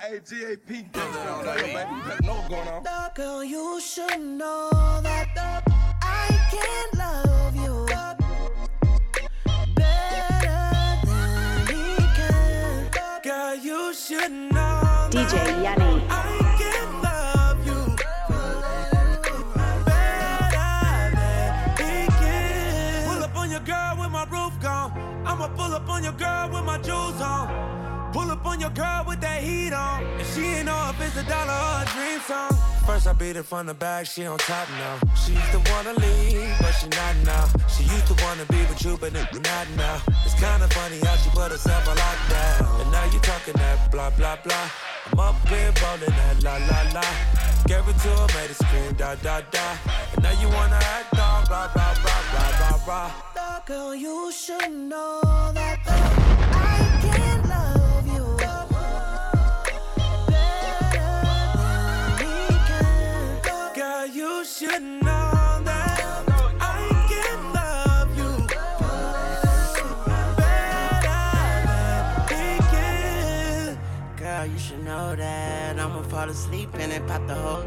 Hey, GAP, know going on. Girl, you should know that I can't love you better than he can. Girl, you should know. DJ Yuni. I can love you better than he can. Pull up on your girl with my roof gone. I'ma pull up on your girl with my jewels on. Pull up on your girl with that heat on. And she ain't know if it's a dollar or a dream song. First I beat it from the back, she on top now. She used to wanna leave, but she not now. She used to wanna be with you, but it, not now. It's kinda funny how she put herself on lockdown. And now you talking that blah blah blah. I'm up here rolling that la la la. Gave it to her, made her scream da da da. And now you wanna act dog, blah blah blah blah blah blah. Girl, you should know that fall asleep and then pop the whole.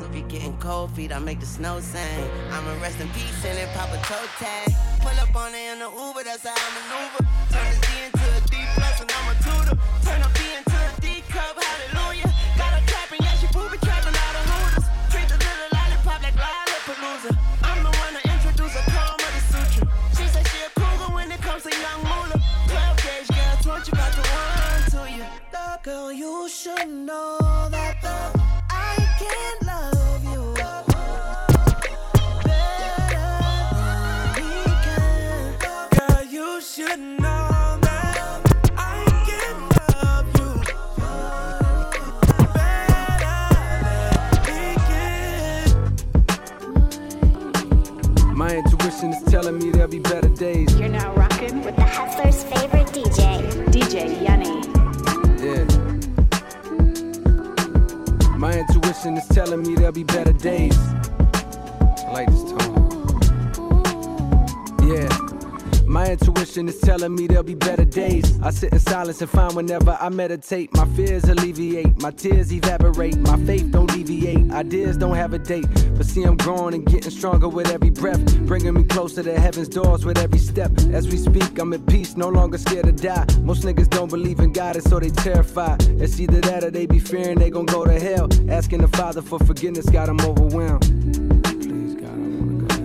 If you're getting cold feet, I make the snow sing. I'ma rest in peace and then pop a toe tag. Pull up on it in the Uber, that's how I maneuver. Turn this D into a D plus and I'm a tutor. Turn a B into a D cup, hallelujah. Got her trapping, yeah, she booby trapping all the hooters. Treat the little lollipop like Lollapalooza. I'm the one to introduce a karma to suture. She said she a cougar when it comes to young moolah. 12 gauge girl, 20 about to one to you. Girl, you should know and find whenever I meditate. My fears alleviate, my tears evaporate, my faith don't deviate. Ideas don't have a date, but see, I'm growing and getting stronger with every breath. Bringing me closer to heaven's doors with every step. As we speak, I'm at peace, no longer scared to die. Most niggas don't believe in God, and so they terrified. It's either that or they be fearing they gon' go to hell. Asking the Father for forgiveness got them overwhelmed.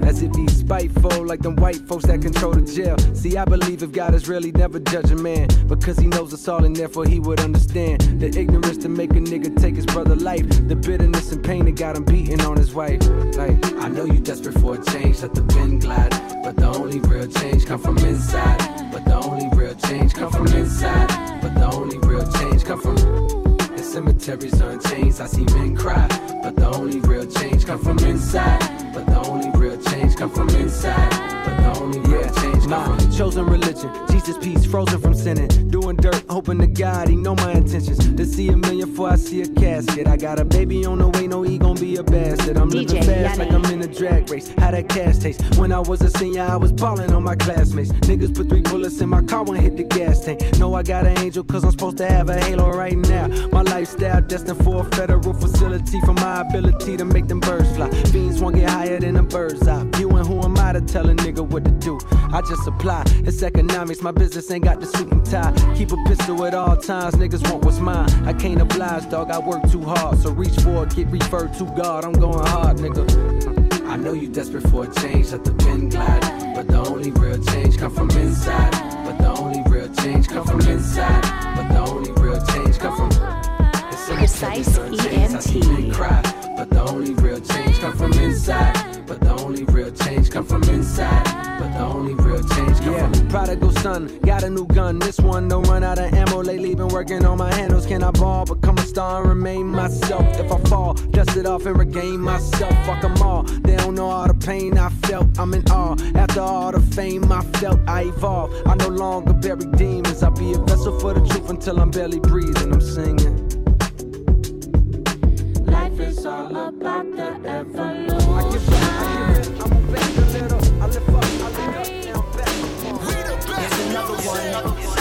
As if he's spiteful, like them white folks that control the jail. See, I believe if God is really never judge a man, because he knows us all and therefore he would understand the ignorance to make a nigga take his brother life, the bitterness and pain that got him beating on his wife. Like, I know you desperate for a change, let the pen glide, but the only real change come from inside. But the only real change come from inside. But the only real change come from cemeteries are in chains, I see men cry. But the only real change come from inside. But the only real change come from inside. But the only real change come from chosen religion. Jesus peace, frozen from sinning. Doing dirt, hoping to God he know my intentions. To see a million before I see a casket. I got a baby on the way, no he gon' be a bastard. I'm living DJ fast Yuni. like I'm in a drag race. How that cash taste? When I was a senior, I was ballin' on my classmates. Niggas put three bullets in my car when hit the gas tank. Know I got an angel cause I'm supposed to have a halo right now. My lifestyle destined for a federal facility for my ability to make them birds fly. Fiends won't get higher than a bird's eye. You and who I to tell a nigga what to do? I just supply. It's economics, my business ain't got the suit and tie. Keep a pistol at all times, niggas want what's mine. I can't oblige, dog, I work too hard. So reach for it, get referred to God. I'm going hard, nigga. I know you desperate for a change, let the pen glide. But the only real change come from inside. But the only real change come from inside. But the only real change come from Precise cemeteries are in chains, I see men ENT. cry. But the only real change come from inside. But the only real change come from inside. But the only real change come yeah. from prodigal son. Got a new gun. This one don't run out of ammo. Lately been working on my handles. Can I ball, become a star and remain myself? If I fall, dust it off and regain myself. Fuck 'em all. They don't know all the pain I felt. I'm in awe. After all the fame I felt, I evolved. I no longer bury demons. I be a vessel for the truth until I'm barely breathing. I'm singing. Up, now back. Here's another one.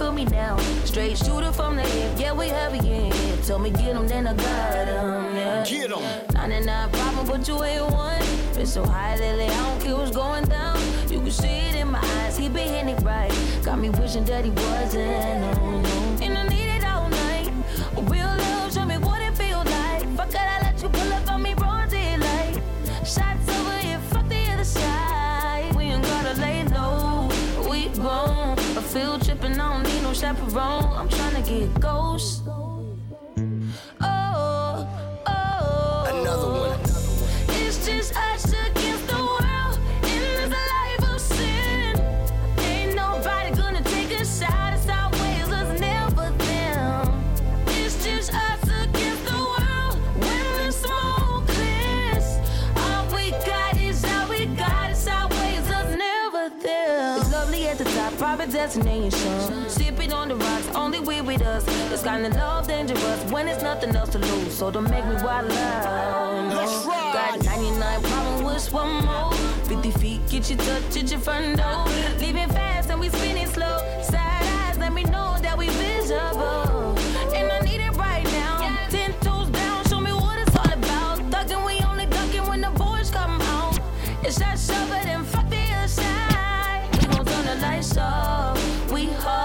Out, they gon' feel me now. Straight shooter from the hip, yeah, we heavy, yeah. Tell me get them, then I got them, yeah. Get them. 99 problem, but you ain't one. Been so high lately, I don't care what's going down. You can see it in my eyes, he been hitting it right. Got me wishing that he wasn't, no, no. Need no chaperone. I'm tryna get ghost. Oh, oh. Another one. It's just us against the world in this life of sin. Ain't nobody gonna take a shot. It's our ways, us never them. It's just us against the world when the smoke clears. All we got is all we got. It's our ways, us never them. It's lovely at the top, private destination. On the rocks, only we with us. This kind of love dangerous when there's nothing else to lose. So don't make me wild out. No. Got 99 problem with one more. 50 feet, get you touch at your front door. Leaving fast and we spinning slow. Side eyes, let me know that we visible. And I need it right now. Ten toes down, show me what it's all about. Thugging, we only ducking when the boys come out. It's that shovel and fuck the other side. We gon' turn the lights off. We hard.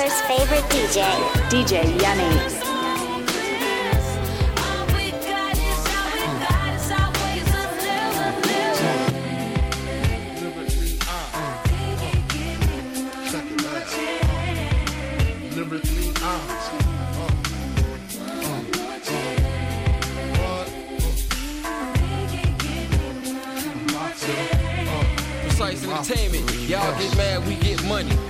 Denver's favorite DJ, DJ Yuni. Entertainment, Y'all get mad, we get money.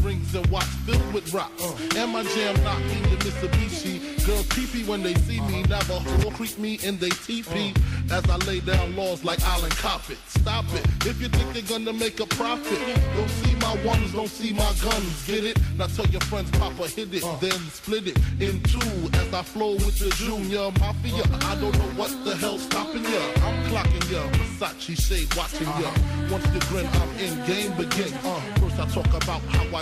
Rings and watch filled with rocks. Uh. And my jam knocking the Mitsubishi. Girls pee when they see me. Uh-huh. Navajo creep me in they teepee. Uh. As I lay down laws like Island Coppet. Stop it. Uh. If you think they're gonna make a profit, don't see my ones, don't see my guns. Get it? Now tell your friends, Papa hit it, then split it in two. As I flow with the Junior Mafia. I don't know what the hell's stopping ya. I'm clocking ya. Versace shade watching ya. Uh-huh. Once you grin, I'm in game begin. Uh, first I talk about how I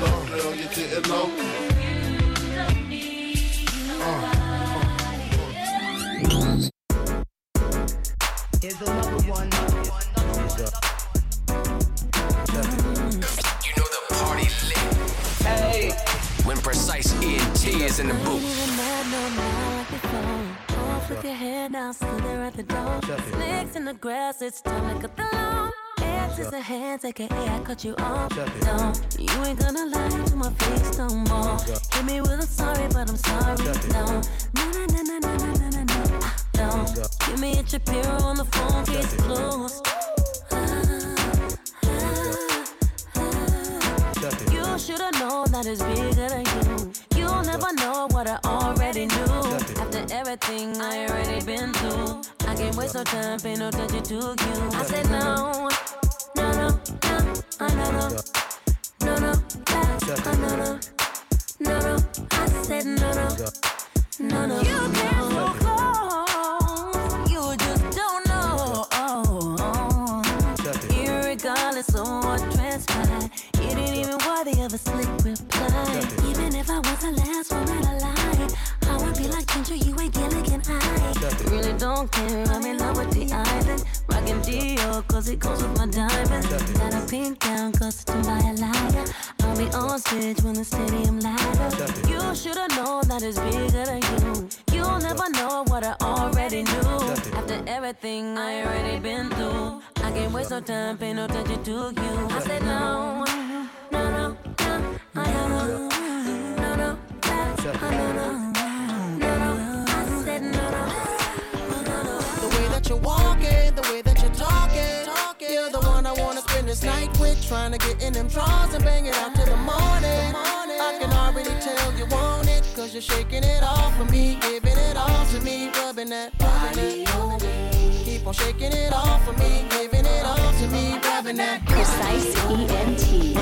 Got that good love, girl, you didn't know. Here's another one. You know the party lit. Hey. When precise ENT is in the booth. With your head down, still there at the door. Snakes in the grass, it's time to cut the lawn. Hands is a hands, aka I cut you off. No, you ain't gonna lie to my face no more. Hit me with a sorry, but I'm sorry. No, no, no, no, no, no, no, no, no. Ah, No, give me a Shapiro on the phone, case closed. You should've known that it's bigger than you. You'll never know what I already knew. After everything I already been through, I can't waste no time paying no attention to you. I said no, no, no, no, no, no, no, no, no, no. I said no, no, no, no. You came so close, you just don't know. Irregardless of what transpired, even worthy of a slick reply. I really don't care. I'm in love with the island. Rockin' Dio, cause it goes with my diamonds. Got a pink gown custom by a liar. I'll be on stage when the stadium light. You should've known that it's bigger than you. You'll never know what I already knew. After everything I already been through, I can't waste no time, pay no attention to you. I said no, no, no, no, I don't know. No, no, that, I know. The way that you're walking, the way that you're talking, you're the one I wanna spend this night with. Trying to get in them drawers and bang it out till the morning. I can already tell you want it, cause you're shaking it off for me, giving it all to me, rubbing that body. Keep on shaking it off for me, giving it all to me, rubbing that Precise ENT.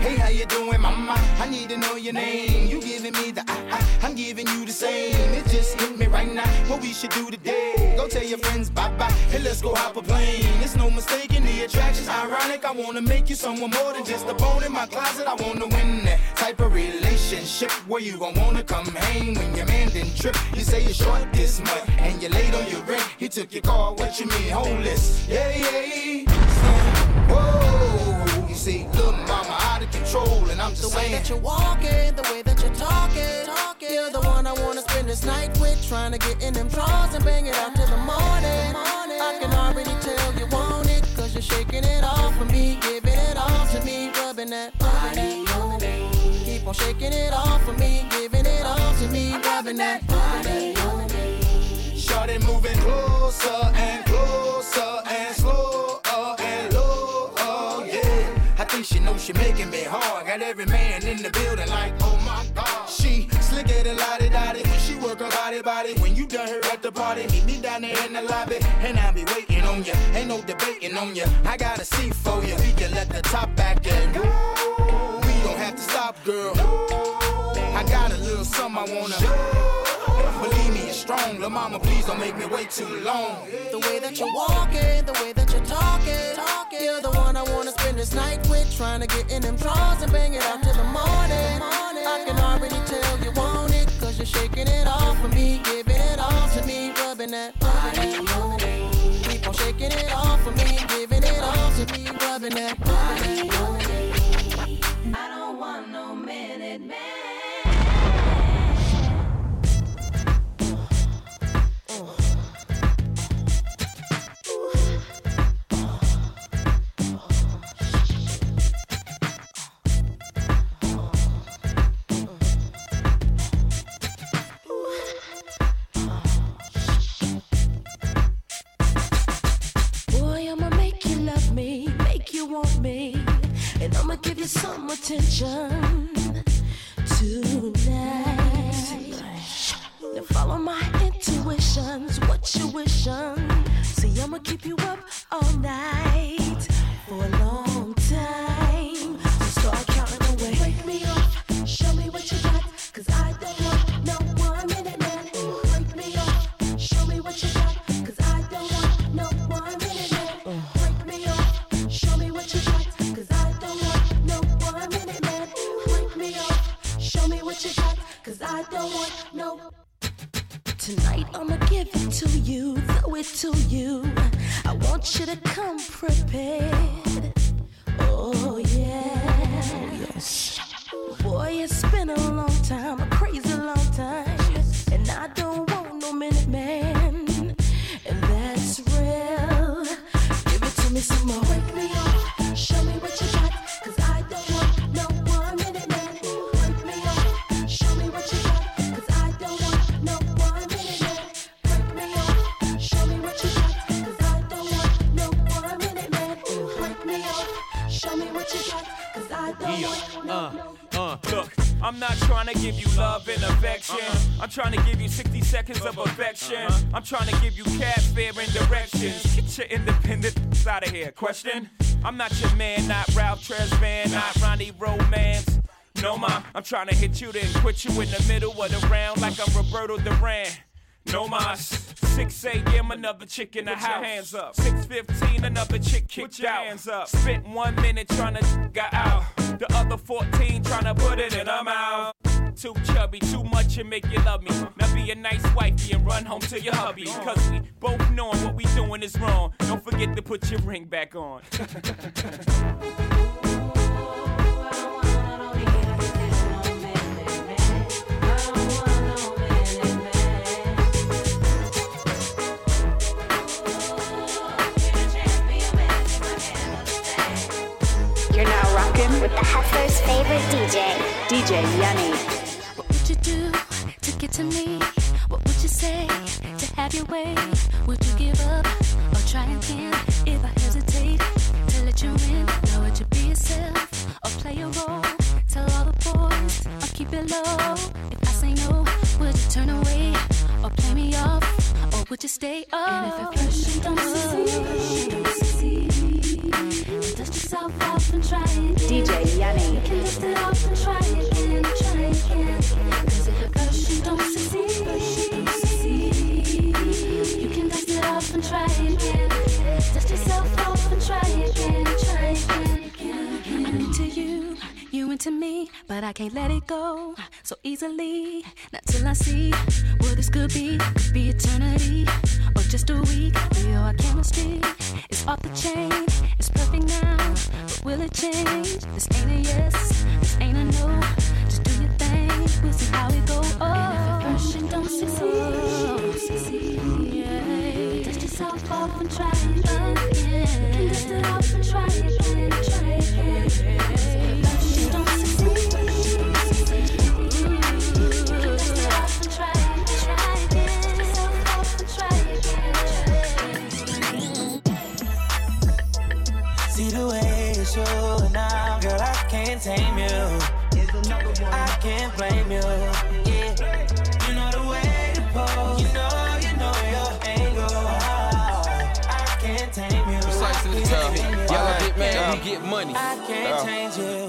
Hey, how you doing, mama? I need to know your name. You giving me the ah, ah, I'm giving you the same. Just hit me right now. What we should do today? Go tell your friends bye bye, and let's go hop a plane. It's no mistake in the attraction's ironic. I wanna make you someone more than just a bone in my closet. I wanna win that type of relationship where you gon' wanna come hang when your man didn't trip. You say you're short this much, and you're late on your rent. He took your car. What you mean, homeless? Yeah, yeah. Whoa, you see, little mama out of control, and I'm just The way saying. that you're walking, the way that you're talking, you're the one I wanna spend this night with. Trying to get in them drawers and bang it out till the morning. I can already tell you want it, cause you're shaking it off for me, giving it all to me, rubbing that body. Keep on shaking it off for me, giving it all to me, rubbing that body. Shorty moving closer and closer and slower and lower, yeah. I think she knows she making me hard. Got every man in the building the party, meet me down there in the lobby, and I'll be waiting on ya. Ain't no debating on ya. I got a seat for ya. We can let the top back and go. We don't have to stop, girl. I got a little something I wanna. Believe me, it's strong. Lil' mama, please don't make me wait too long. The way that you're walking, the way that you're talking, you're the one I wanna spend this night with. Trying to get in them drawers and bang it out till the morning. I can already tell you it, shaking it off for me, giving it all to me, rubbing that body. Keep on shaking it off for me, giving it all to me, rubbing that body. I don't want no minute man. Attention quit you in the middle of the round like I'm Roberto Duran. No mas. 6 a.m. another chick in the Put your house. hands up. 6:15 another chick kicked your out. hands up. Spent one minute trying to get out. The other 14 trying to put it in her mouth. Too chubby, too much and make you love me. Now be a nice wifey and run home to your hubby. Cause we both knowing what we doing is wrong. Don't forget to put your ring back on. now rocking with the Heifer's favorite DJ, DJ Yuni. What would you do to get to me? What would you say to have your way? Would you give up or try again? If I hesitate to let you in, now would you be yourself or play a role? Tell all the boys or keep it low. If I say no, would you turn away or play me off? Or would you stay up? And if at first you don't succeed, don't succeed, dust yourself off and try again. DJ Yuni. You can dust it off and try again, try again. Cause if at first you don't succeed, you can it off and try again. Dust yourself off and try try again. Into me, but I can't let it go so easily. Not till I see what this could be. Could be eternity or just a week. We our chemistry is off the chain. It's perfect now, but will it change? This ain't a yes, this ain't a no. Just do your thing, we'll see how it go. Oh, and if you don't succeed, succeed, yeah. Dust yourself off and try again. Dust it off and try again, get mad, we get money. I can't change you.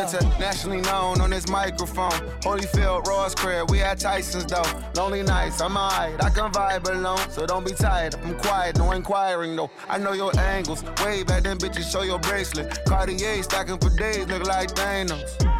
Internationally known on this microphone. Holyfield, Ross Crab, we at Tyson's though. Lonely nights, I'm alright. I can vibe alone, so don't be tired. I'm quiet, no inquiring though. I know your angles. Way back then, bitches, show your bracelet. Cartier stacking for days, look like Thanos.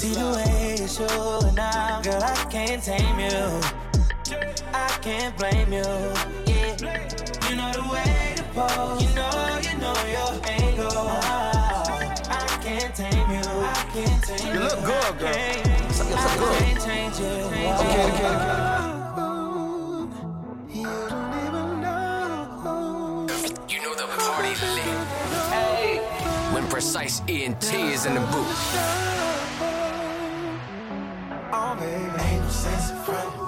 See the way you're showing now, girl, I can't tame you. I can't blame you. Yeah, you know the way to pose. You know, you know your angle. I can't tame you. I can't tame you. You look good, girl. I It's- it's can't, good. I can't change you. Okay, okay, okay. You know the party lit. Hey. When precise ENT is in the booth. Baby, ain't no sense in front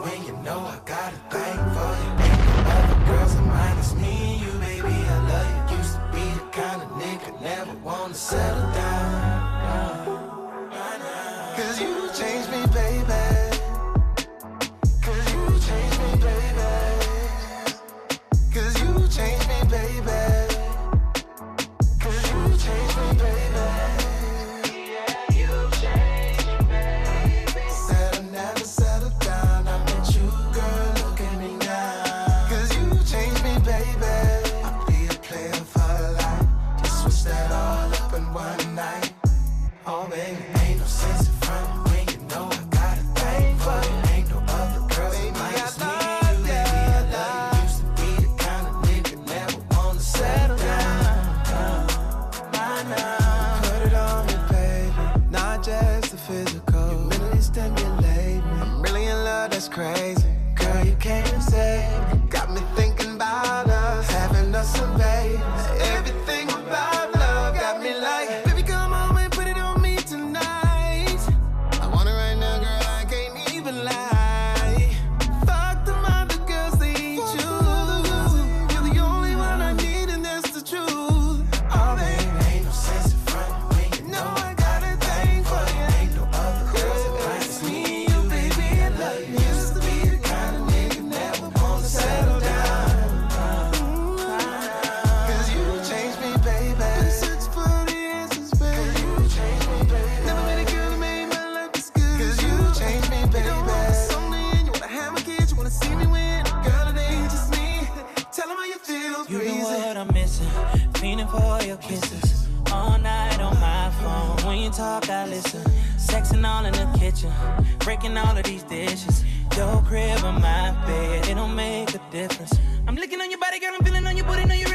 your kisses. All night on my phone. When you talk, I listen. Sexing all in the kitchen. Breaking all of these dishes. Your crib on my bed. It don't make a difference. I'm licking on your body, girl. I'm feeling on your booty. Know you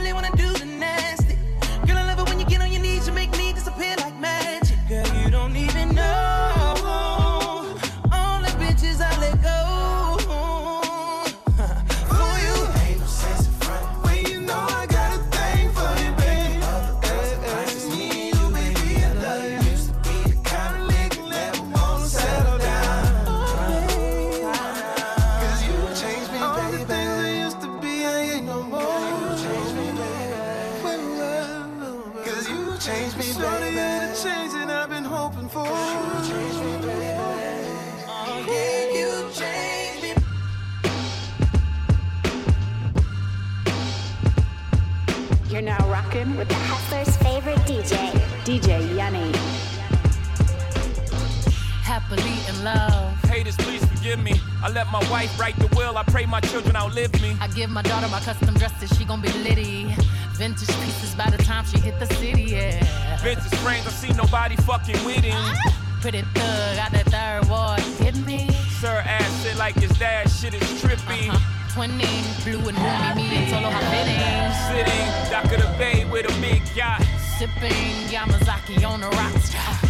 love. Haters, please forgive me. I let my wife write the will. I pray my children outlive me. I give my daughter my custom dresses, she gon' be litty. Vintage pieces by the time she hit the city, yeah. Vintage frames, I see nobody fucking with him. Ah! Pretty thug, got that third ward, hit me. Sir ass shit like his dad, shit is trippy. Uh-huh. Twinning, blue and Rumi, me and how fitting. Sitting, dock of the bay with a big yacht. Sipping Yamazaki on the rocks.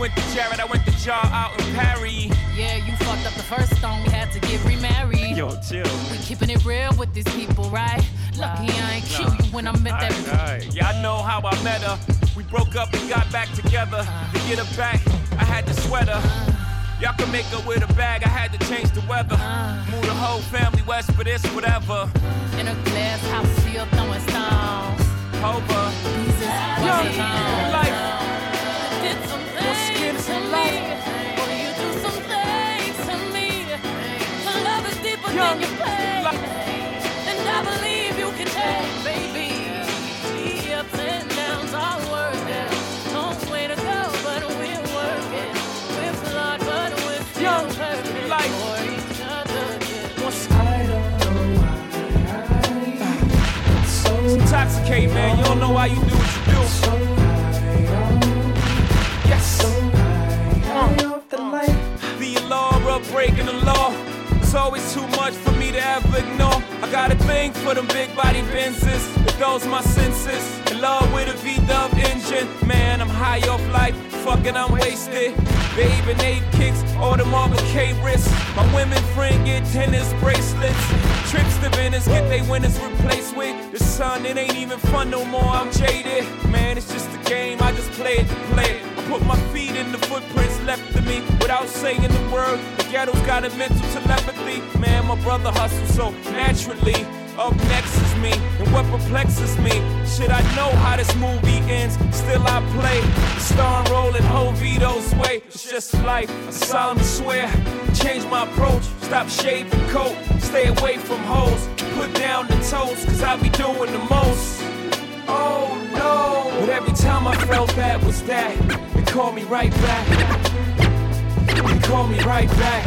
He went to Jared, I went to Jar out in Paris. Yeah, you fucked up the first song, we had to get remarried. Yo, chill. We keeping it real with these people, right? Lucky I ain't kill you when I met that. Alright, Yeah, I know how I met her. We broke up and got back together. To get her back, I had to sweat her. Y'all can make her with a bag, I had to change the weather. Move the whole family west for this, whatever. In a glass house, still throwing stones. Over. Young life. Intoxicate, man. You don't know why you do what you do. Of breaking the law. It's always too much for me to ever ignore. I got a thing for them big body Benzes. It those my senses. In love with a V-dub engine. Man, I'm high off life. Fucking, I'm wasted. Babe eight kicks, all the Marvel K wrists. My women friend get tennis bracelets. Trips to Venice, get they winners replaced with the sun. It ain't even fun no more. I'm jaded. Man, it's just a game. I just play it to play it. Put my feet in the footprints left of me without saying the word. The ghetto's got a mental telepathy. Man, my brother hustles so naturally. Up next is me, and what perplexes me. Shit, I know how this movie ends. Still, I play the star rolling whole Vito's way. It's just life. I solemnly swear. Change my approach. Stop shaving coat. Stay away from hoes. Put down the toast, cause I be doing the most. Oh no! But every time I felt bad was that. They call me right back. They call me right back.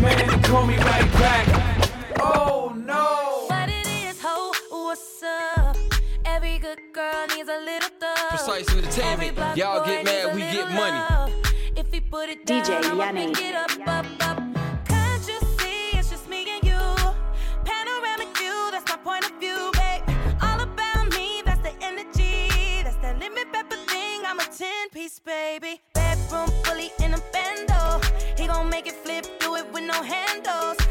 Man, they call me right back. Oh no! What it is, ho, what's up? Every good girl needs a little thug. Precise Entertainment. Y'all get mad, we get money. If he put it down, DJ I'ma Yuni. 10 piece, baby. Bedroom fully in a bando. He gon' make it flip, do it with no handles.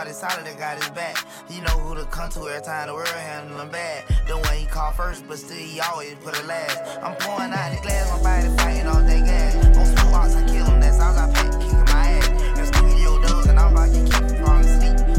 God is solid and got his back. He know who to come to every time the world handle him bad. The one he called first, but still he always put it last. I'm pouring out the glass, my body fighting all day gas. On school walks, I kill him, that's all I pick, kicking my ass. And studio doors, and I'm about to keep falling asleep.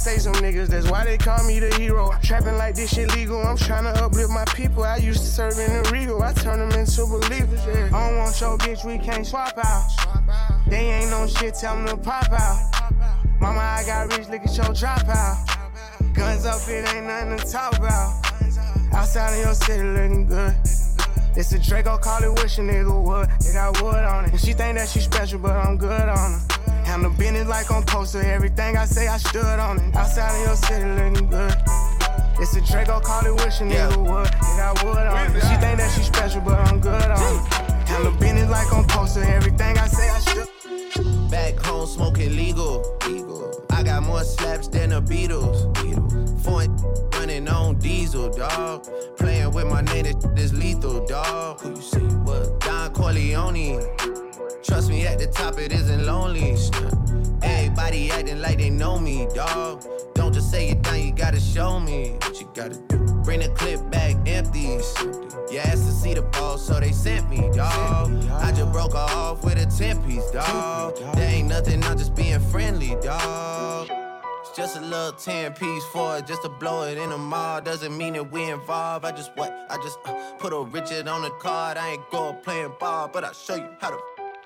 Say some niggas, that's why they call me the hero. Trapping like this shit legal, I'm trying to uplift my people. I used to serve in the Regal, I turn them into believers, yeah. I don't want your bitch, we can't swap out. They ain't no shit, tell them to pop out. Mama, I got rich, look at your drop out. Guns up, it ain't nothing to talk about. Outside of your city looking good. It's a Draco, call it wish a nigga would. It got wood on it. And she think that she special, but I'm good on her. Handle business like on poster. Everything I say, I stood on it. Outside of your city looking good. It's a Draco, call it wish a nigga would. It got wood on it. She think that she special, but I'm good on her. Handle business like on poster. Everything I say, I stood Back home smoking legal. legal. I got more slaps than the Beatles. Beatles. Foreign running on diesel, dog. Playing with my name, this is lethal, dog. Who you see? What? Don Corleone. Trust me, at the top it isn't lonely. Everybody acting like they know me, dog. Don't just say it down, you gotta show me what you gotta do. Bring the clip back empty. You asked to see the ball, so they sent me, dog. I just broke her off with a 10 piece, dog. There ain't nothing, I'm just being friendly, dog. It's just a little 10 piece for it, just to blow it in the mall. Doesn't mean that we involved. I just what? I just uh, put a Richard on the card. I ain't go playing ball, but I'll show you how to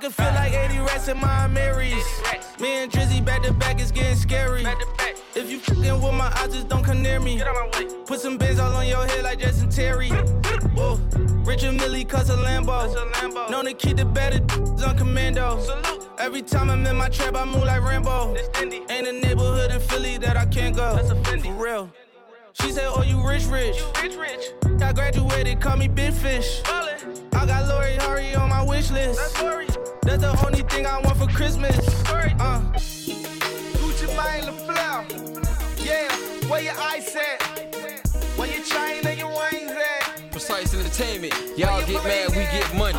can feel like 80 rats in my Marys. Me and Drizzy back to back is getting scary. If you fucking with my eyes, just don't come near me. Put some bins all on your head like Jason Terry. Whoa. Richard Millie cuss a Lambo. Known to keep the better on commando. Every time I'm in my trap, I move like Rambo. Ain't a neighborhood in Philly that I can't go. For real. She said, Oh, you rich, rich. You rich, rich. I graduated, call me Big Fish. I got Lori Harvey on my wish list. That's the only thing I want for Christmas. Uh. Gucci Mane LaFleur. Yeah, where your eyes at? Where your chain and your wings at? Precise entertainment. Y'all get mad, we get money.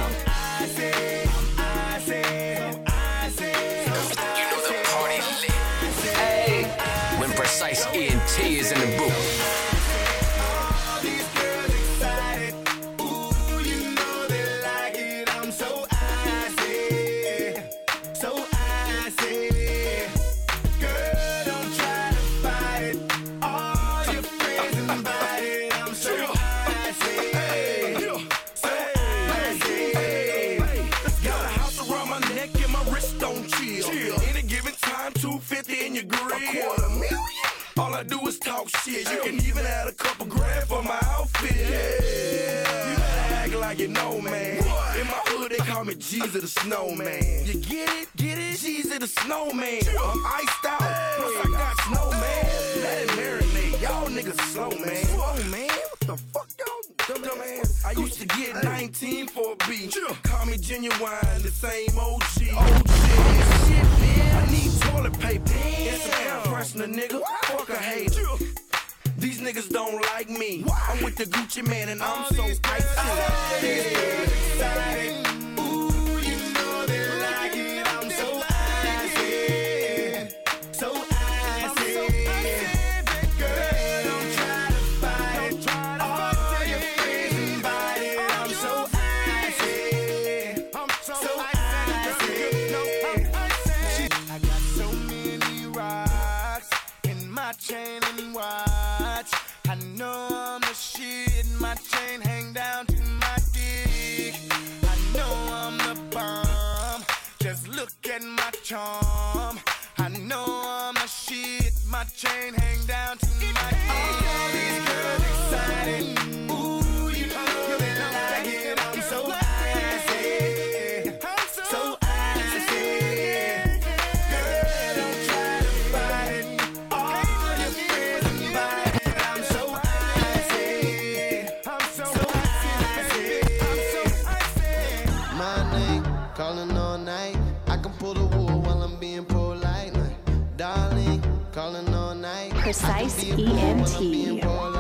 You know the party lit. Hey. When Precise ENT is in the booth. I do is talk shit. You can even add a couple grand for my outfit. Yeah. You better act like you know, man. In my hood, they call me Jesus the Snowman. You get it? Get it? Jesus the Snowman. I'm iced out. Plus, I got snowman. Let it marinate. Y'all niggas slow, man. Slow, man? What the fuck, y'all? Dumb, dumb ass. I used to get 19 for a beat. Call me genuine, the same OG. OG. Oh, shit, man. I need toilet paper. And some air freshener, nigga. Fuck a hater. These niggas don't like me. I'm with the Gucci man and I'm so icy. Excited. Precise ENT.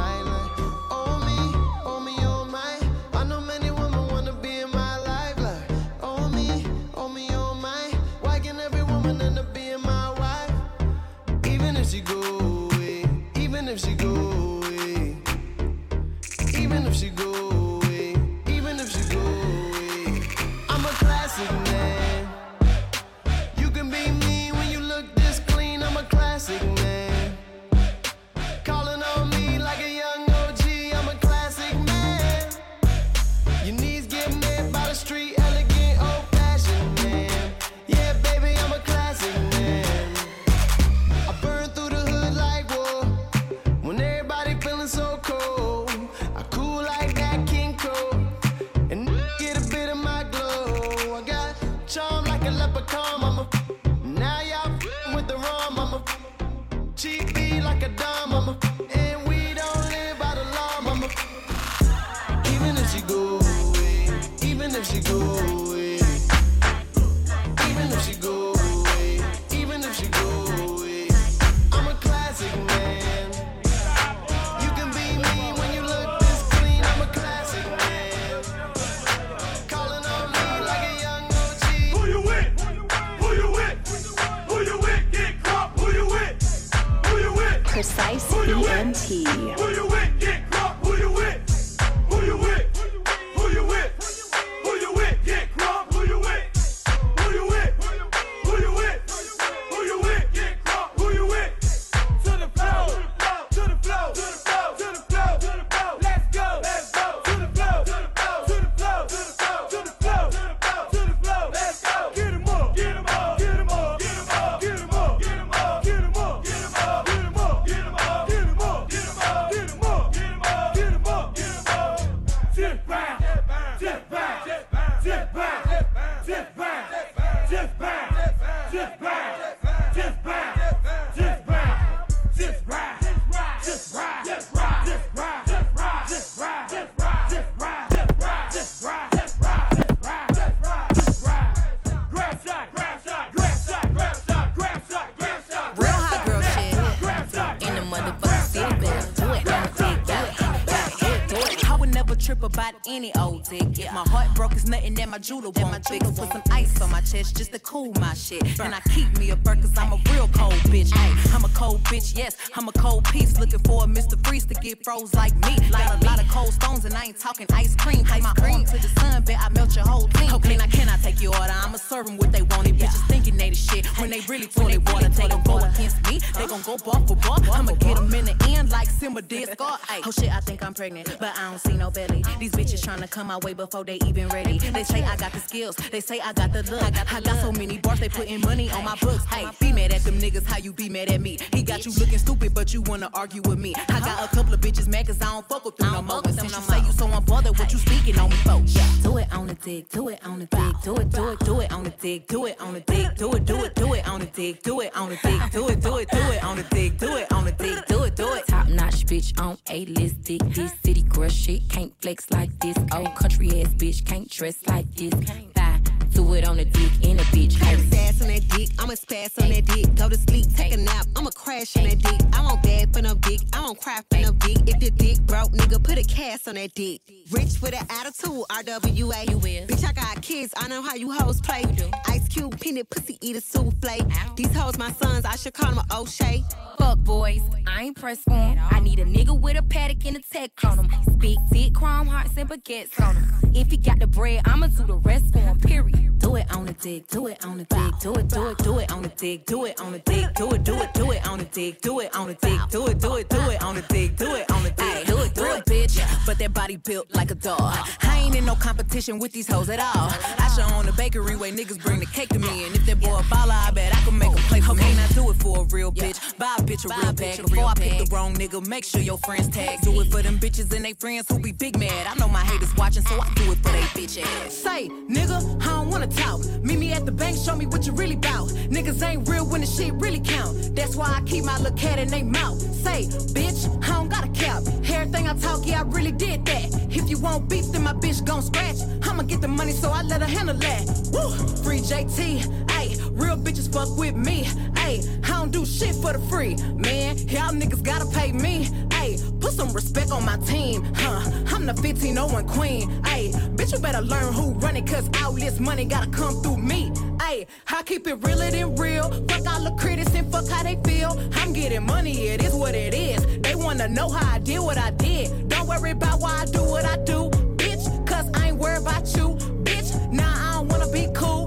Trip about any old dick. If my heart broke, it's nothing that my jeweler won't fix. Put some ice on my chest just to cool my shit. And I keep me a burk cause I'm a real cold bitch. Ay, I'm a cold bitch, yes. I'm a cold piece. Looking for a Mr. Freeze to get froze like me. Got a lot of cold stones and I ain't talking ice cream. Take my arm to the sun, bet I melt your whole team. Okay, now can I take your order? I'ma serve 'em what they want. These bitches thinking they the shit when they really toilet water. They gon' go against me. They gon' go bar for bar. I'ma get 'em in the end like Simba did Scar. Oh shit, I think I'm pregnant, but I don't see no belly. These bitches tryna come my way before they even ready. They say I got the skills, they say I got the look. I got, I got so many bars, they putting money on my books. Hey, be mad at them niggas, how you be mad at me? He got you looking stupid, but you wanna argue with me. I got a couple of bitches mad cause I don't fuck with them no more. Since you say you so unbothered, what you speaking on me for? Do it on the dick, do it on the dick, do it, do it, do it on the dick, do it on the dick, do it, do it, do it on the dick, do it on the dick, do it, do it, do it on the dick, do it on the dick, do it, do it. Top notch bitch on a list dick. This city crush shit can't flex like this. Old oh. country ass bitch can't dress like this. Bye. Do it on the dick in a bitch. Have sass on that dick, I'ma spaz on that dick. Go to sleep, take a nap, I'ma crash on that dick. I won't bad for no dick, I won't cry for no dick. If the dick broke, nigga, put a cast on that dick. Rich with an attitude, RWA. You will. Bitch, I got kids, I know how you hoes play. You do. Ice Cube, peanut pussy, eat a souffle. These hoes my sons, I should call them O'Shea. Fuck boys, I ain't pressed for 'em. I need a nigga with a Patek and a tech on him. Big dick, chrome hearts and baguettes on him. If he got the bread, I'ma do the rest for him, period. Do it on the dick, do it on the dick, do it, do it, do it on the dick, do it on the dick, do it, do it, do it on the dick, do it on the dick, do it, do it, do it on the dick, do it on the dick, do it, do it, bitch. But that body built like a dog. I ain't in no competition with these hoes at all. I show on the bakery way niggas bring the cake to me, and if that boy a baller, I bet I can make him play for me. Now do it for a real bitch. Buy a bitch a real bag before I pick the wrong nigga. Make sure your friends tag. Do it for them bitches and they friends who be big mad. I know my haters watching, so I do it for they bitch ass. Say, nigga, I don't wanna talk. Meet me at the bank, show me what you really bout. Niggas ain't real when the shit really count. That's why I keep my little cat in they mouth. Say, bitch, I don't got a cap. Everything I talk, yeah, I really did that. If you want beef, then my bitch gon' scratch. I'ma get the money, so I let her handle that. Woo! Free JT, ayy. Real bitches fuck with me, ayy. Don't do shit for the free, man. Y'all niggas gotta pay me, ayy. Put some respect on my team, huh? I'm the 1501 queen, ayy. Bitch, you better learn who run it, cause all this money gotta come through me, ayy. I keep it realer than real. Fuck all the critics and fuck how they feel. I'm getting money, it is what it is. They wanna know how I did what I did. Don't worry about why I do what I do, bitch. Cause I ain't worried about you, bitch. Nah, I don't wanna be cool,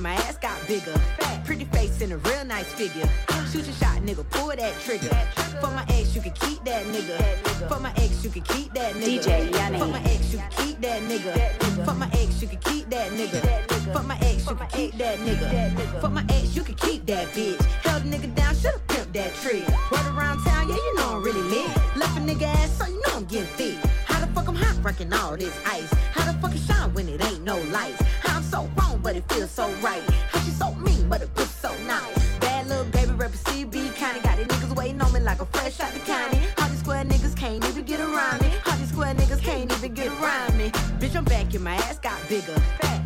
my ass got bigger. Pretty face and a real nice figure. Shoot your shot, nigga, pull that trigger. For my ex, you can keep that nigga. For my ex, you can keep that nigga. DJ Yuni. For my ex, you can keep that nigga. For my ex, you can keep that nigga. For my ex, you can keep that nigga. For my ex, you can keep that bitch. Held a nigga down, should've pimped that tree. Run around town, yeah, you know I'm really lit. Left a nigga ass, so you know I'm getting. How the fuck I'm hot, all this ice? How the fuck it shine when it ain't no lights? But it feels so right. How she so mean, but it feels so nice. Bad little baby rapper CB County got these niggas waiting on me like a fresh out the county. All these square niggas can't even get around me. All these square niggas can't even get around me. Bitch, I'm back and my ass got bigger.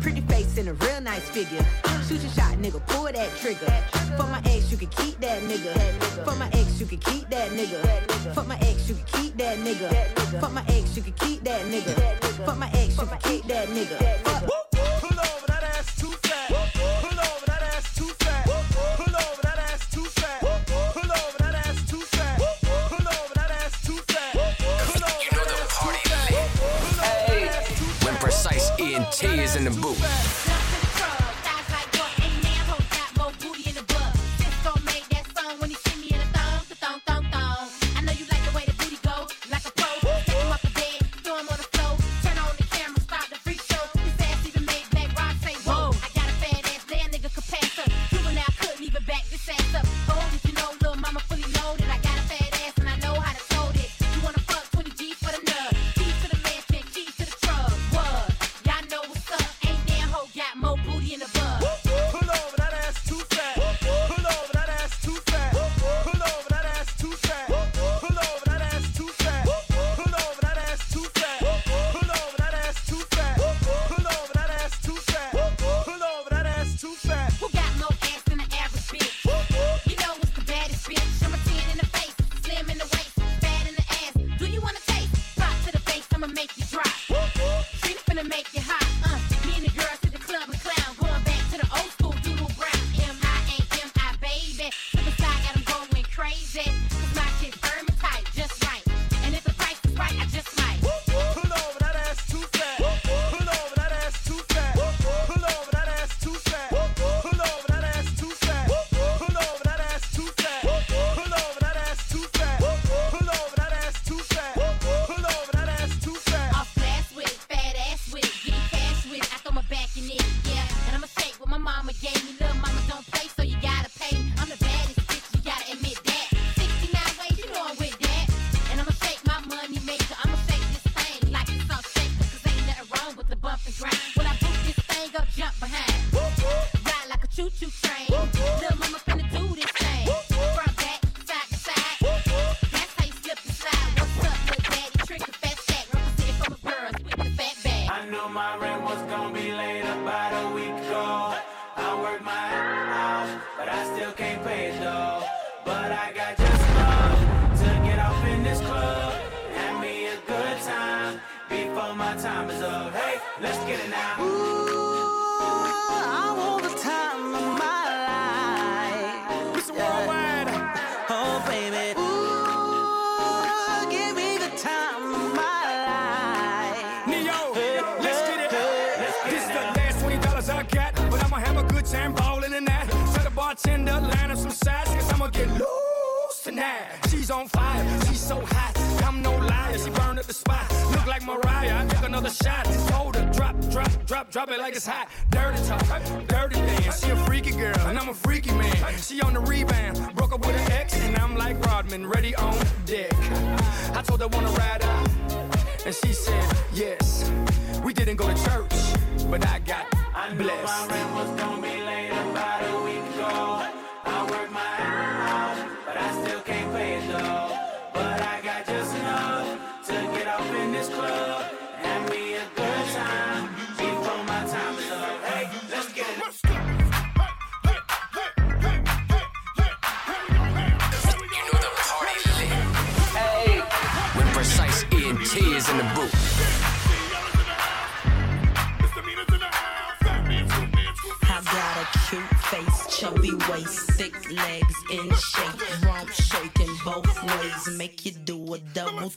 Pretty face and a real nice figure. Shoot your shot, nigga, pull that trigger. For my ex, you can keep that nigga. For my ex, you can keep that nigga. For my ex, you can keep that nigga. For my ex, you can keep that nigga. For my ex, you can keep that nigga. In the booth.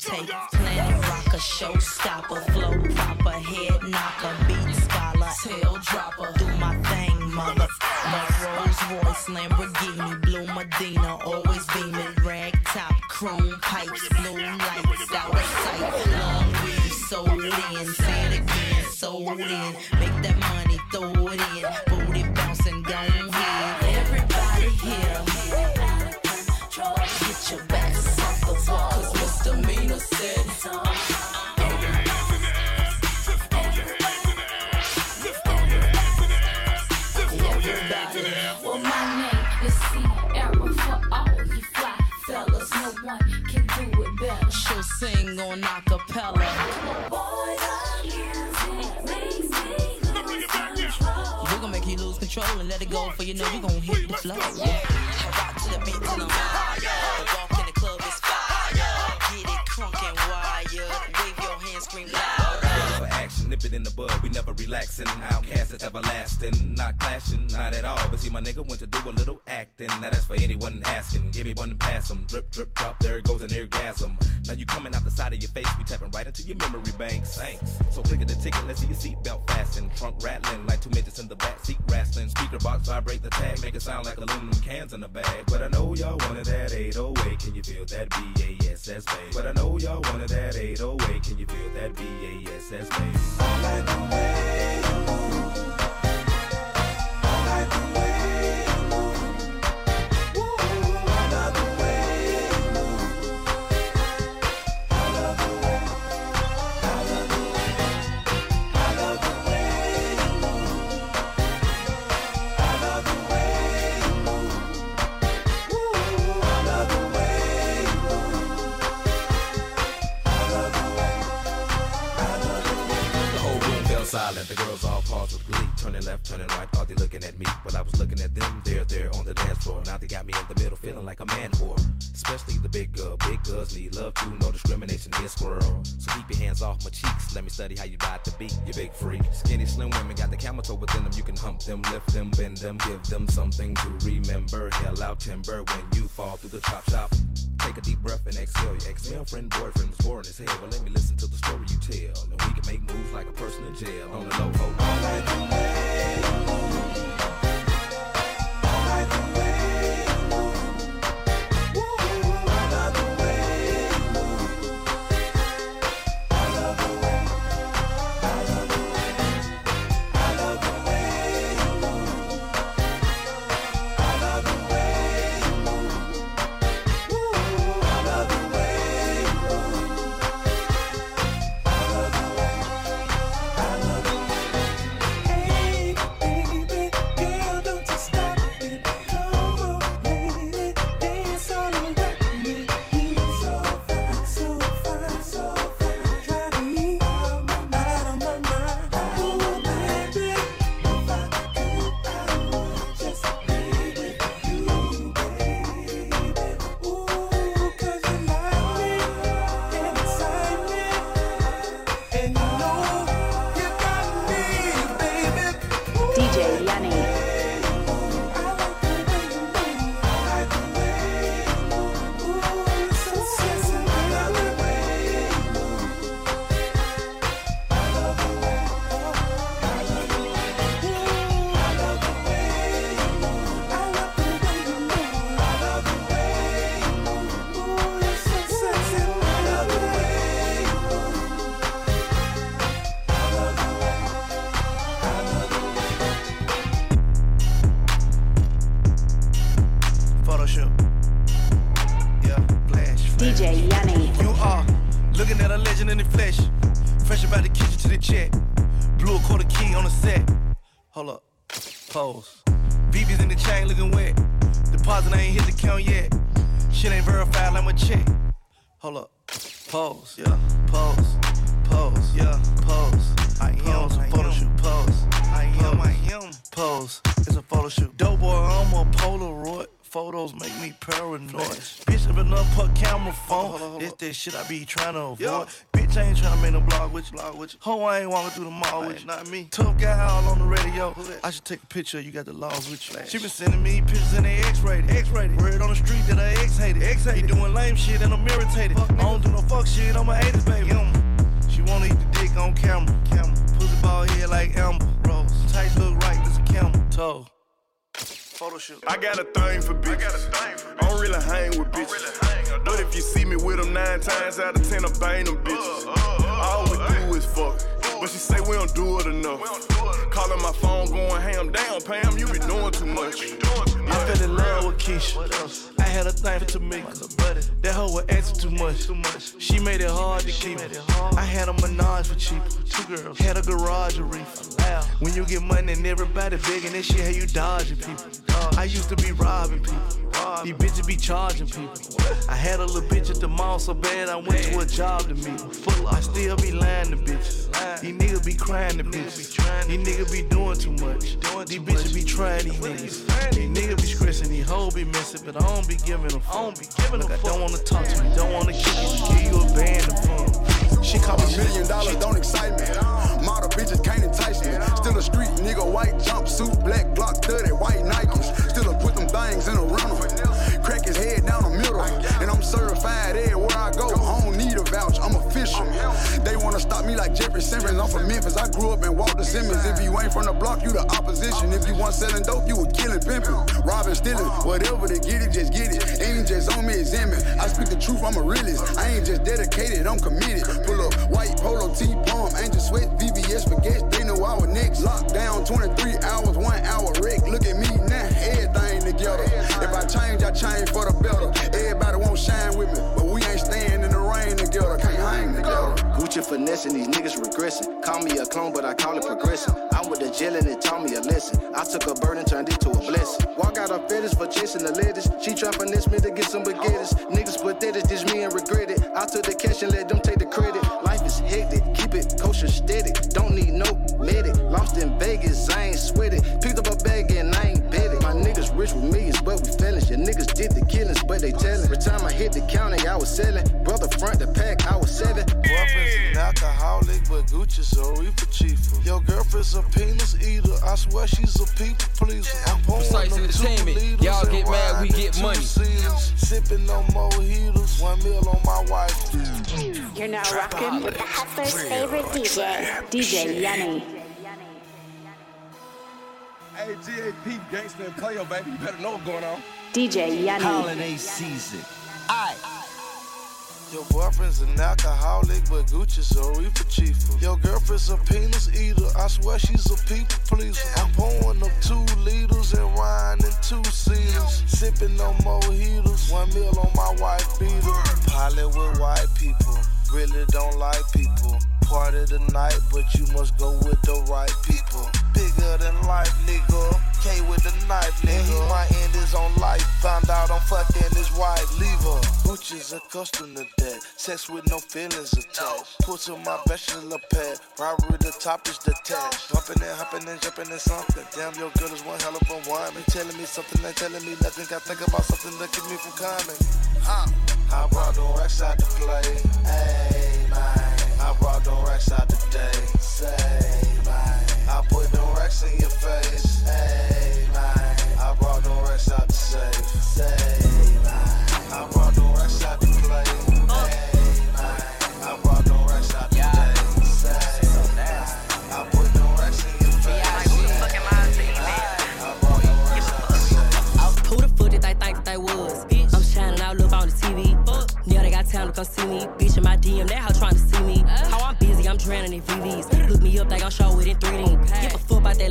take. Planet rock a show Can you feel that BASS bass? But I know y'all wanted that 808. Can you feel that BASS bass? All I know, Yamato within them, you can hump them, lift them, bend them, give them something to remember. Hell out timber when you fall through the chop shop. Take a deep breath and exhale. Your ex-girlfriend, boyfriend was boring as hell. Well, let me listen to the story you tell, and we can make moves like a person in jail on the low. All right, with you. Blog with you. Ho, I ain't walking through the mall with you. Not me. Tough guy all on the radio. I should take a picture. You got the laws with you. She been sending me pictures in the X-rated. X-rated. Word on the street that I X-hated. X-hated. He doing lame shit and I'm irritated. I don't do no fuck shit. I'm a 80s baby. She wanna eat the dick on camera. Camera. Pussy ball head like Amber. Rose. Tight look right. This a camera. Toe. Photo shoot. I got a thing for bitches. I, don't really hang with bitches. but if you see me with them nine times out of ten, I bang them bitches. All we is fuck. But she say we don't do it enough. Calling my phone, going ham. Damn, Pam, you be doing too much. I fell in love with Keisha. I had a thing for Tamika. That hoe was asking too much. She made it hard to keep. I had a menage for cheap. Two girls. Had a garage of reefer. When you get money and everybody begging this shit, how you dodging people. I used to be robbing people. These bitches be charging people. I had a little bitch at the mall so bad I went to a job to meet. I still be lying to bitches. These niggas be crying to bitches. These niggas be doing too much. These bitches be trying these niggas. These niggas be stressing, these hoes be messing, but I don't be giving them. I don't be giving them. I don't wanna talk to you, don't wanna kick you, give you a band of fun. She call me a million dollars, don't excite me. Model bitches can't entice me. Still a street nigga, white jumpsuit, black Glock 30, white Nikes. Still a put them things in a rental. Crack his head down the middle. And I'm certified everywhere Stop me like Jeffrey Simmons. I'm from Memphis. I grew up in Walter Simmons. If you ain't from the block, you the opposition. If you want selling dope, you a killing pimpin'. Robbing, stealing, whatever they get it, just get it. Ain't just on me, examine. I speak the truth, I'm a realist. I ain't just dedicated, I'm committed. Pull up white polo, T palm, angel sweat, VVS baguettes. They know I was next. Lockdown 23 hours, one hour wreck. Look at me now, everything together. If I change, I change for the better. Everybody won't shine with me, but Gucci finessing, these niggas regressing. Call me a clone, but I call it progressing. I'm with the jail and it taught me a lesson. I took a burden, turned it to a blessing. Walk out a fetish for chasing the lettuce. She try finesse me to get some baguettes. Niggas pathetic, this me and regret it. I took the cash and let them take the credit. Life is hectic, keep it kosher steady. Don't need no medic. Lost in Vegas, I ain't sweat it. Picked up a bag and I ain't bet it. My niggas rich with millions, but we felons. Your niggas did the killings, but they tellin'. Every time I hit the county, I was selling. Your girlfriend's a penis eater. I swear she's a people pleaser. I'm pouring Precise them two entertainment. liters Y'all get mad, we get money. seaters. Sipping no more heaters. One meal on my wife. You're now rocking with the hustler's favorite DJ, DJ Yuni. Hey, GAP, gangsta and player, baby. You better know what's going on. DJ Yuni. Holiday season. Aye. Your boyfriend's an alcoholic, but Gucci's a reaper chief. Your girlfriend's a penis eater. I swear she's a people pleaser. I'm pouring up two liters and riding two seaters. Sipping no more heaters. One meal on my wife beater. Pilot with white people. Really don't like people. Party tonight, but you must go with the right people. Bigger than life, nigga. K with the knife, nigga. And he might end his own life. Found out I'm fucking his wife. Leave her. Gucci's accustomed to that. Sex with no feelings attached. Pull to my bachelor pad. Robbery, the top is detached. Bumping and hopping and jumping and something. Damn, your girl is one hell of a woman. Telling me something, and telling me nothing. Got to think about something that keep me from coming. Uh. I brought the racks out to play. Hey, man. I brought the racks out today. Say, man. I put racks in your face. Hey, man. I brought the racks out to save. Say, man. I brought the racks out to play. Hey, man. I brought the racks out today. Say, man. I put the racks in your face. Who the fuck did they think that they was? I'm shining all up on the TV. Yeah, they got time to come see me. Bitch in my DM, they how trying to see me. How I'm busy, I'm drowning they VVs. Look me up, they gon' show it in 3D.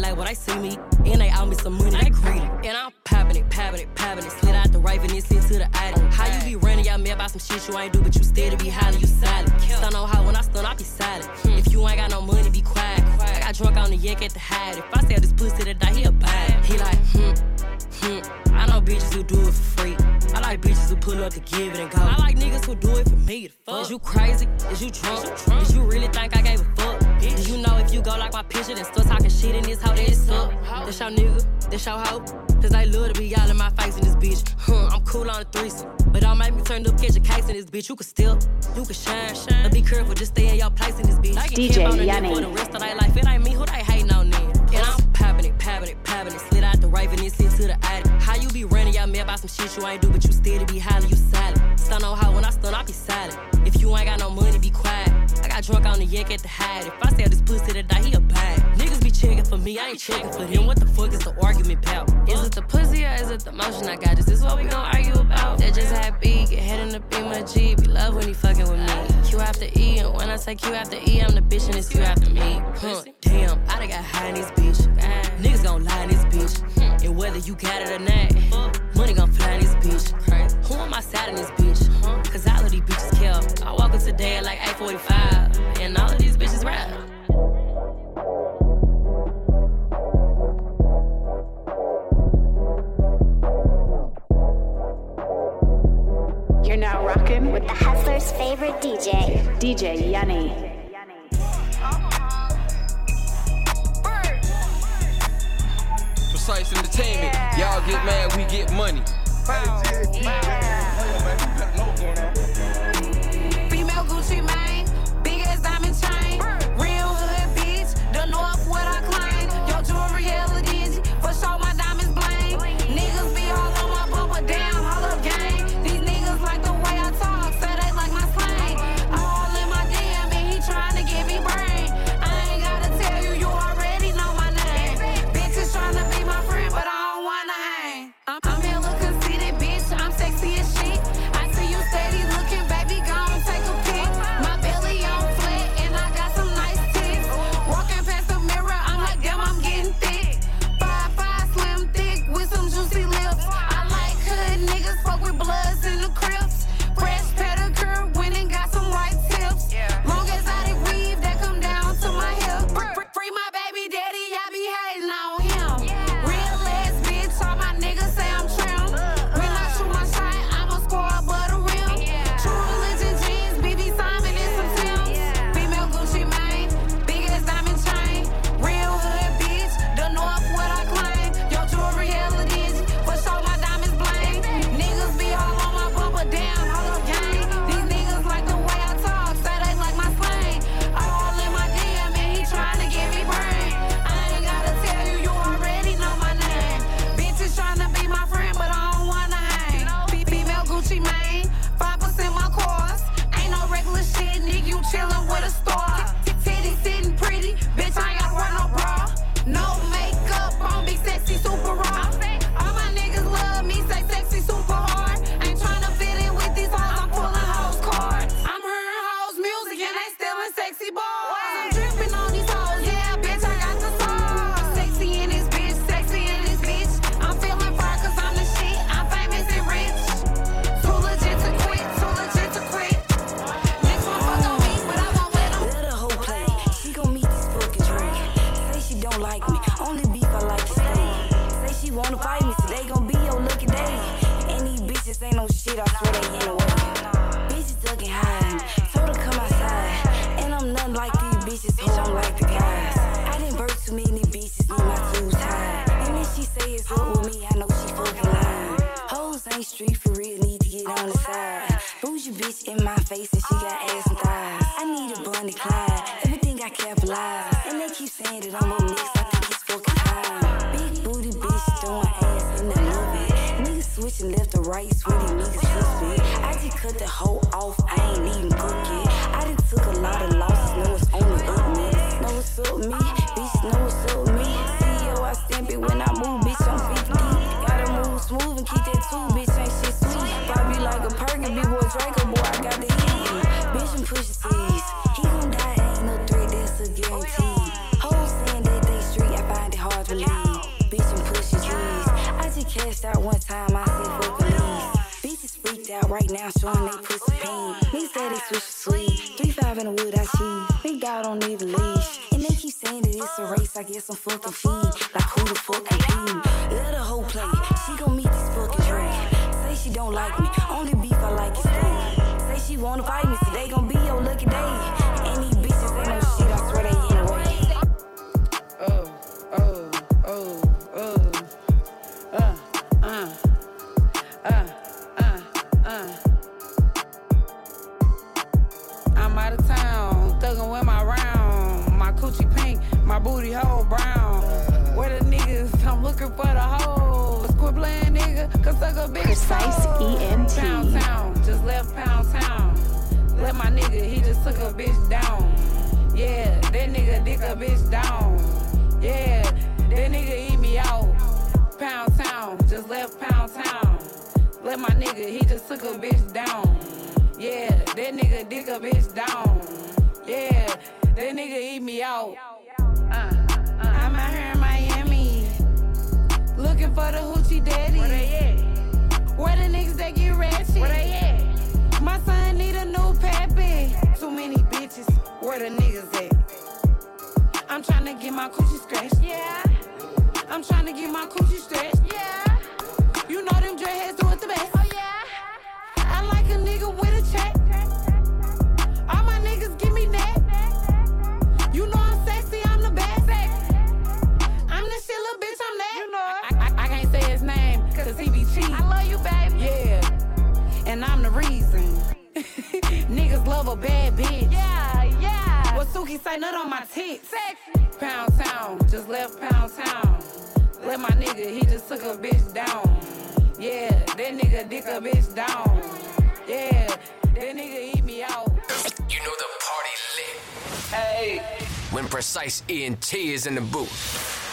Like what I see me. And they owe me some money, they greedy. And I'm popping it, popping it, popping it. Slid out the Raven and slid to the attic. How you be running y'all me about some shit you ain't do, but you still to be hollering, you silent. Stun on how when I stun, I be silent. If you ain't got no money, be quiet. I got drunk on the yank at the hide. If I sell this pussy today, he a buy it. He like, hmm, hmm. I know bitches who do it for free. I like bitches who pull up to give it and go. I like niggas who do it for me. The fuck? Is you crazy? Is you drunk? Did you really think I gave a fuck? Did you know if you go like my picture, then this hoe, that it's up? This your nigga, this your hoe. Cause I love to be all in my face in this bitch. Huh, I'm cool on the threesome. But don't make me turn up, catch a case in this bitch. You can still, you can shine, shine. But be careful, just stay in your place in this bitch. I can DJ on the Yuni. for the rest of their life. It ain't me who they hating on then. And I'm popping it, popping it, popping it. Slid out the Raven and slid to the attic. How you be running y'all me about some shit you ain't do, but you still to be hollering, you silent. Stun on how when I stun, I be silent. If you ain't got no money, be quiet. I got drunk on the yank at the hide. If I sell this pussy today, he a it. Niggas be checking for me, I ain't checking for them. What the fuck is the argument about? Is it the pussy or is it the motion I got? Is this what we gon' argue about? That just had happy, get head in the beam my G. Be love when he fucking with me. Q after E, and when I say Q after E, I'm the bitch and it's Q after me. Huh, damn, I done got high in this bitch. Niggas gon' lie in this bitch. And whether you got it or not, money gon' fly in this bitch. Who am I side in this bitch? Cause all of these bitches kill. I walk in today at like 845, and all of these bitches rap. You're now rocking with the hustler's favorite DJ, DJ Yuni. Precise entertainment. Y'all get mad, we get money. Female gon' be your lucky day. Nigga dick a bitch down. Yeah, that nigga eat me out. Pound town, just left pound town. Let my nigga, he just took a bitch down. Yeah, that nigga dick a bitch down. Yeah, that nigga eat me out. Uh, uh, I'm out here in Miami, looking for the hoochie daddy. Where they at? Where the niggas that get ratchet? Where they at? My son need a new pappy. Too many bitches. Where the niggas at? I'm tryna get my coochie scratched. Yeah. I'm tryna get my coochie stretched. Yeah. You know them dreadheads do it the best. Oh yeah. I like a nigga with a check. All my niggas give me that. You know I'm sexy, I'm the best. I'm the shit, little bitch, I'm that. You know I, I, I can't say his name, cause he be cheap. I love you, baby. Yeah. And I'm the reason. Niggas love a bad bitch. Yeah, Suki say, nut on my tits. Sexy. Pound town, just left pound town. Let my nigga, he just took a bitch down. Yeah, that nigga dick a bitch down. Yeah, that nigga eat me out. You know the party lit. Hey. When Precise ENT is in the booth.